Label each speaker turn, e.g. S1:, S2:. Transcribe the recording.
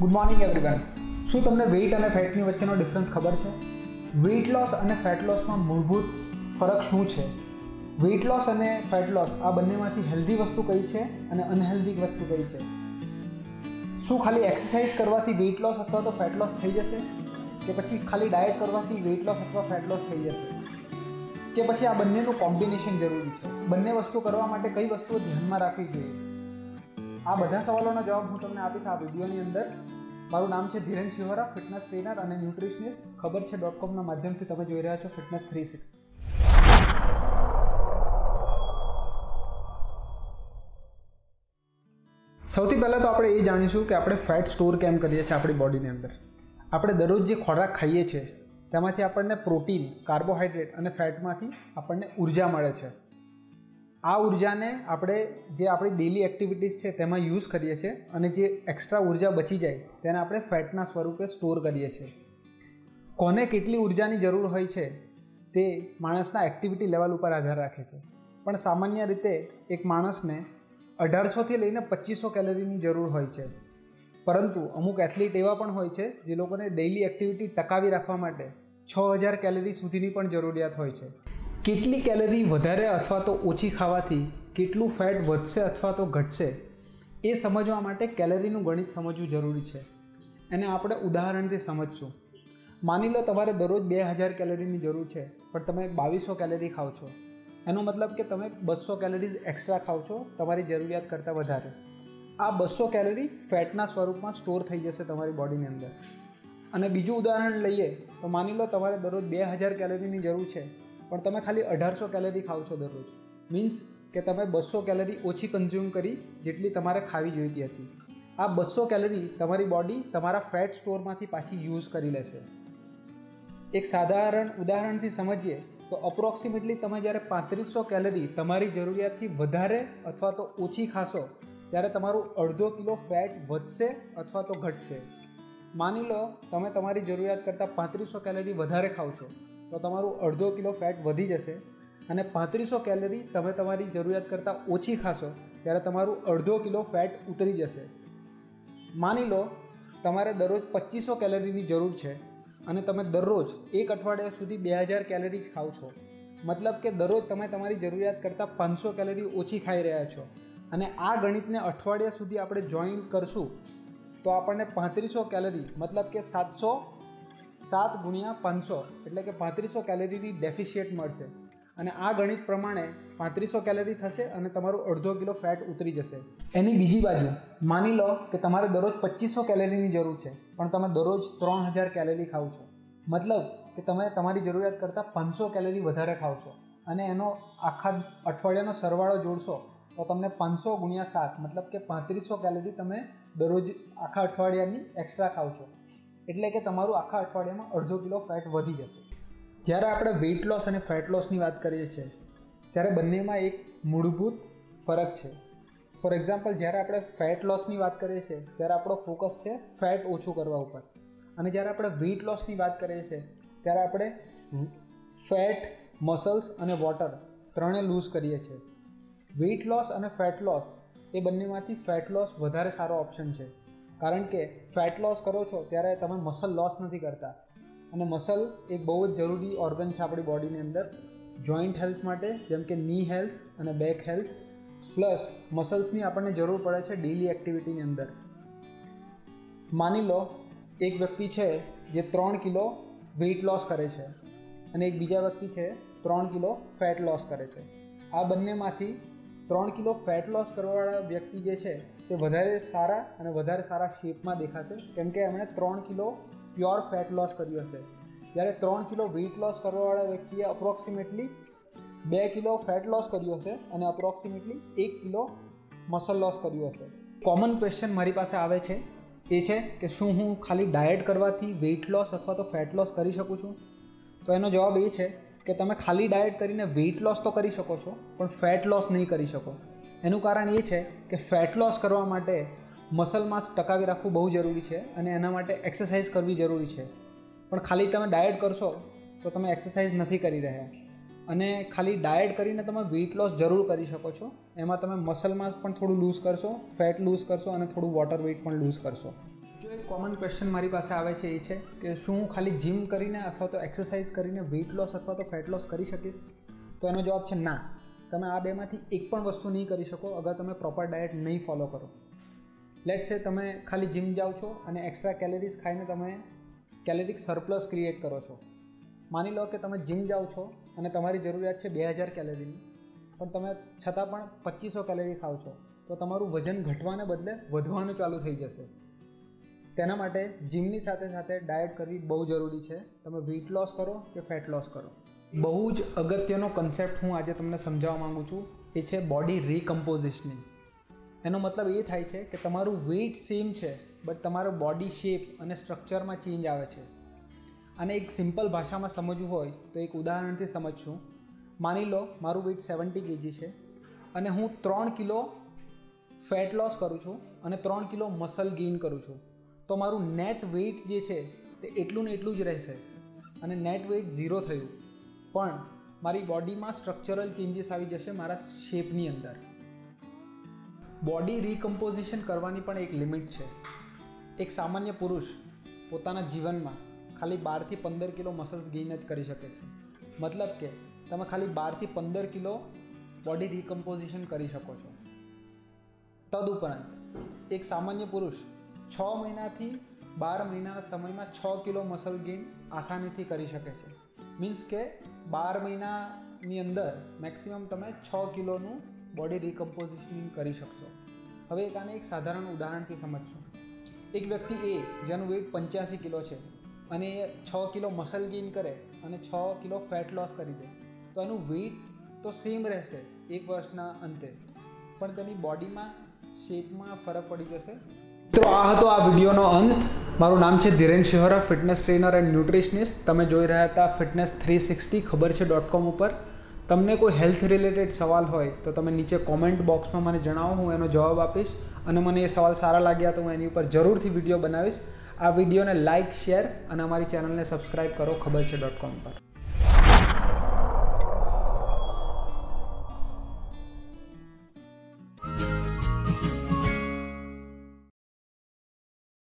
S1: Good morning everyone શું તમને weight અને ફેટની વચ્ચેનો ડિફરન્સ ખબર છે? વેઇટ લોસ અને ફેટ લોસમાં મૂળભૂત ફરક શું છે? વેઇટ લોસ અને ફેટ લોસ આ બંનેમાંથી હેલ્ધી વસ્તુ કઈ છે અને અનહેલ્ધી વસ્તુ કઈ છે? શું ખાલી એક્સરસાઇઝ કરવાથી વેઇટ લોસ અથવા તો ફેટ લોસ થઈ જશે? કે પછી ખાલી ડાયટ કરવાથી વેઇટ લોસ અથવા ફેટ લોસ થઈ જશે? કે પછી આ બંનેનું કોમ્બિનેશન જરૂરી છે? બંને વસ્તુ કરવા માટે કઈ વસ્તુઓ ધ્યાનમાં રાખવી જોઈએ? આ બધા સવાલોના જવાબ હું તમને આપીશ આ વિડીયોની અંદર. મારું નામ છે ધીરેન શિવરા ફિટનેસ ટ્રેનર અને ન્યુટ્રિશનિસ્ટ. ખબર છે. ડોટ કોમના માધ્યમથી તમે જોઈ રહ્યા છો ફિટનેસ થ્રી સિક્સ. સૌથી પહેલાં તો આપણે એ જાણીશું કે આપણે ફેટ સ્ટોર કેમ કરીએ છીએ આપણી બોડીની અંદર. આપણે દરરોજ જે ખોરાક ખાઈએ છીએ, તેમાંથી આપણને પ્રોટીન કાર્બોહાઈડ્રેટ અને ફેટમાંથી આપણને ઊર્જા મળે છે. આ ઉર્જાને આપણે જે આપણી ડેલી એક્ટિવિટીઝ છે તેમાં યુઝ કરીએ છીએ અને જે એક્સ્ટ્રા ઊર્જા બચી જાય તેને આપણે ફેટના સ્વરૂપે સ્ટોર કરીએ છીએ. કોને કેટલી ઉર્જાની જરૂર હોય છે તે માણસના એક્ટિવિટી લેવલ ઉપર આધાર રાખે છે. પણ સામાન્ય રીતે એક માણસને અઢારસોથી લઈને પચીસો કેલરીની જરૂર હોય છે. પરંતુ અમુક એથ્લીટ એવા પણ હોય છે જે લોકોને ડેઇલી એક્ટિવિટી ટકાવી રાખવા માટે છ હજાર કેલરી સુધીની પણ જરૂરિયાત હોય છે. કેટલી કેલરી વધારે અથવા તો ઓછી ખાવાથી કેટલું ફેટ વધશે અથવા તો ઘટશે એ સમજવા માટે કેલરીનું ગણિત સમજવું જરૂરી છે. એને આપણે ઉદાહરણથી સમજશું. માની લો તમારે દરરોજ બે હજાર કેલરીની જરૂર છે, પણ તમે બાવીસો કેલરી ખાઓ છો. એનો મતલબ કે તમે બસો કેલરીઝ એક્સ્ટ્રા ખાઓ છો તમારી જરૂરિયાત કરતાં વધારે. આ બસો કેલરી ફેટના સ્વરૂપમાં સ્ટોર થઈ જશે તમારી બોડીની અંદર. અને બીજું ઉદાહરણ લઈએ તો માની લો તમારે દરરોજ બે હજાર કેલરીની જરૂર છે પણ તમે ખાલી અઢારસો કેલરી ખાઓ છો દરરોજ. મીન્સ કે તમે બસો કેલરી ઓછી કન્ઝ્યુમ કરી જેટલી તમારે ખાવી જોઈતી હતી. આ બસો કેલરી તમારી બોડી તમારા ફેટ સ્ટોરમાંથી પાછી યુઝ કરી લેશે. એક સાધારણ ઉદાહરણથી સમજીએ તો અપ્રોક્સિમેટલી તમે જ્યારે પાંત્રીસો કેલરી તમારી જરૂરિયાતથી વધારે અથવા તો ઓછી ખાશો, ત્યારે તમારું અડધો કિલો ફેટ વધશે અથવા તો ઘટશે. માની લો તમે તમારી જરૂરિયાત કરતાં પાંત્રીસો કેલરી વધારે ખાવ છો. તો તમારું અડધો કિલો ફેટ વધી જશે અને પાંત્રીસો કેલરી તમે તમારી જરૂરિયાત કરતાં ઓછી ખાશો ત્યારે તમારું અડધો કિલો ફેટ ઉતરી જશે. માની લો, તમારે દરરોજ પચીસો કેલરીની જરૂર છે અને તમે દરરોજ એક અઠવાડિયા સુધી બે હજાર કેલરી જ ખાઓ છો. મતલબ કે દરરોજ તમે તમારી જરૂરિયાત કરતાં પાંચસો કેલરી ઓછી ખાઈ રહ્યા છો. અને આ ગણિતને અઠવાડિયા સુધી આપણે જોઈન કરશું તો આપણને પાંત્રીસો કેલરી, મતલબ કે સાતસો સાત ગુણ્યા પાંચસો એટલે કે પાંત્રીસો કેલરીની ડેફિશિયટ મળશે. અને આ ગણિત પ્રમાણે પાંત્રીસો કેલરી થશે અને તમારું અડધો કિલો ફેટ ઉતરી જશે. એની બીજી બાજુ, માની લો કે તમારે દરરોજ પચીસો કેલરીની જરૂર છે, પણ તમે દરરોજ ત્રણ હજાર કેલરી ખાવ છો. મતલબ કે તમે તમારી જરૂરિયાત કરતાં પાંચસો કેલરી વધારે ખાવ છો. અને એનો આખા અઠવાડિયાનો સરવાળો જોડશો, તો તમને પાંચસો ગુણ્યા સાત, મતલબ કે પાંત્રીસો કેલરી તમે દરરોજ આખા અઠવાડિયાની એક્સ્ટ્રા ખાવ છો. એટલે કે તમારું આખા અઠવાડિયામાં અડધો કિલો ફેટ વધી જશે. જ્યારે આપણે વેઇટ લોસ અને ફેટ લોસની વાત કરીએ છીએ, ત્યારે બંનેમાં એક મૂળભૂત ફરક છે. ફોર એક્ઝામ્પલ જ્યારે આપણે ફેટ લોસની વાત કરીએ છીએ, ત્યારે આપણો ફોકસ છે ફેટ ઓછું કરવા ઉપર. અને જ્યારે આપણે વેઇટ લોસની વાત કરીએ છીએ, ત્યારે આપણે ફેટ મસલ્સ અને વોટર ત્રણે લૂઝ કરીએ છીએ. વેઇટ લોસ અને ફેટ લોસ એ બંનેમાંથી ફેટ લોસ વધારે સારો ઓપ્શન છે. કારણ કે ફેટ લોસ કરો છો ત્યારે તમે મસલ લોસ નથી કરતા. અને મસલ એક બહુ જ જરૂરી ઓર્ગન છે આપણી બોડીની અંદર. જોઈન્ટ હેલ્થ માટે, જેમ કે ની હેલ્થ અને બેક હેલ્થ પ્લસ મસલ્સની આપણને જરૂર પડે છે ડેલી એક્ટિવિટીની અંદર. માની લો, એક વ્યક્તિ છે જે ત્રણ કિલો વેઇટ લોસ કરે છે અને એક બીજા વ્યક્તિ છે ત્રણ કિલો ફેટ લોસ કરે છે. આ બંનેમાંથી ત્રણ કિલો ફેટ લોસ કરવાવાળા વ્યક્તિ જે છે, તે વધારે સારા અને વધારે સારા શેપમાં દેખાશે. કેમ કે એમણે ત્રણ કિલો પ્યોર ફેટ લોસ કર્યું હશે. જ્યારે ત્રણ કિલો વેઇટ લોસ કરવાવાળા વ્યક્તિએ અપ્રોક્સિમેટલી બે કિલો ફેટ લોસ કર્યું હશે અને અપ્રોક્સિમેટલી એક કિલો મસલ લોસ કર્યું હશે. કોમન ક્વેશ્ચન મારી પાસે આવે છે. એ છે કે શું હું ખાલી ડાયટ કરવાથી વેઇટ લોસ અથવા તો ફેટ લોસ કરી શકું છું? તો એનો જવાબ એ છે કે તમે ખાલી ડાયટ કરીને વેઇટ લોસ તો કરી શકો છો, પણ ફેટ લોસ નહીં કરી શકો. એનું કારણ એ છે કે ફેટ લોસ કરવા માટે મસલ માસ ટકાવી રાખવું બહુ જરૂરી છે અને એના માટે એક્સરસાઇઝ કરવી જરૂરી છે. પણ ખાલી તમે ડાયટ કરશો, તો તમે એક્સરસાઇઝ નથી કરી રહ્યા. અને ખાલી ડાયટ કરીને તમે વેઇટ લોસ જરૂર કરી શકો છો. એમાં તમે મસલ માસ પણ થોડું લૂઝ કરશો ફેટ લૂઝ કરશો અને થોડું વોટર વેઇટ પણ લૂઝ કરશો. કોમન ક્વેશ્ચન મારી પાસે આવે છે એ છે કે શું હું ખાલી જીમ કરીને અથવા તો એક્સરસાઇઝ કરીને વેઇટ લોસ અથવા તો ફેટ લોસ કરી શકીશ? તો એનો જવાબ છે ના. તમે આ બેમાંથી એક પણ વસ્તુ નહીં કરી શકો અગર તમે પ્રોપર ડાયટ નહીં ફોલો કરો. લેટ છે તમે ખાલી જીમ જાઓ છો અને એક્સ્ટ્રા કેલરીઝ ખાઈને તમે કેલેરિક સરપ્લસ ક્રિએટ કરો છો. માની લો કે તમે જીમ જાઓ છો અને તમારી જરૂરિયાત છે બે હજાર કેલેરીની પણ તમે છતાં પણ પચીસો કેલેરી ખાવ છો. તો તમારું વજન ઘટવાને બદલે વધવાનું ચાલુ થઈ જશે. તેના માટે જીમની સાથે સાથે ડાયટ કરવી બહુ જરૂરી છે. તમે વેઇટ લોસ કરો કે ફેટ લોસ કરો? બહુ જ અગત્યનો કન્સેપ્ટ હું આજે તમને સમજાવવા માગું છું. એ છે બોડી રિકમ્પોઝિશનિંગ એનો મતલબ એ થાય છે કે તમારું વેઇટ સેમ છે બટ તમારો બોડી શેપ અને સ્ટ્રક્ચરમાં ચેન્જ આવે છે. અને એક સિમ્પલ ભાષામાં સમજવું હોય તો એક ઉદાહરણથી સમજશું. માની લો મારું વેઇટ સેવન્ટી કેજી છે અને હું ત્રણ કિલો ફેટ લોસ કરું છું અને ત્રણ કિલો મસલ ગેઇન કરું છું. તો મારું નેટ વેઇટ જે છે તે એટલું ને એટલું જ રહેશે અને નેટ વેઇટ ઝીરો થયું. પણ મારી બોડીમાં સ્ટ્રક્ચરલ ચેન્જીસ આવી જશે મારા શેપની અંદર. બોડી રિકમ્પોઝિશન કરવાની પણ એક લિમિટ છે. એક સામાન્ય પુરુષ પોતાના જીવનમાં ખાલી બારથી પંદર કિલો મસલ્સ ગેઇન જ કરી શકે છે. મતલબ કે તમે ખાલી બારથી પંદર કિલો બોડી રિકમ્પોઝિશન કરી શકો છો. તદુપરાંત, એક સામાન્ય પુરુષ છ મહિનાથી બાર મહિનાના સમયમાં છ કિલો મસલ ગેઇન આસાનીથી કરી શકે છે. મીન્સ કે બાર મહિનાની અંદર મેક્સિમમ તમે છ કિલોનું બોડી રિકમ્પોઝિશનિંગ કરી શકશો. હવે એક આને એક સાધારણ ઉદાહરણથી સમજશું. એક વ્યક્તિ એ જેનું વેઇટ પંચ્યાસી કિલો છે અને એ છ કિલો મસલ ગેઇન કરે અને છ કિલો ફેટ લોસ કરી દે, તો એનું વેઇટ તો સેમ રહેશે એક વર્ષના અંતે. પણ તેની બોડીમાં શેપમાં ફરક પડી જશે તો આ હતો આ વિડીયોનો અંત. મારું નામ છે Dhiren Shihora, fitness trainer and nutritionist. તમે જોઈ રહ્યા હતા ફિટનેસ થ્રી સિક્સટી, ખબર છે ડોટ કોમ ઉપર. તમને કોઈ હેલ્થ રિલેટેડ સવાલ હોય તો તમે નીચે કોમેન્ટ બોક્સમાં મને જણાવો, હું એનો જવાબ આપીશ. અને મને એ સવાલ સારા લાગ્યા તો હું એની ઉપર જરૂરથી વીડિયો બનાવીશ. આ વિડીયોને લાઇક શેર અને અમારી ચેનલને સબસ્ક્રાઈબ કરો, ખબર છે ડોટ કોમ પર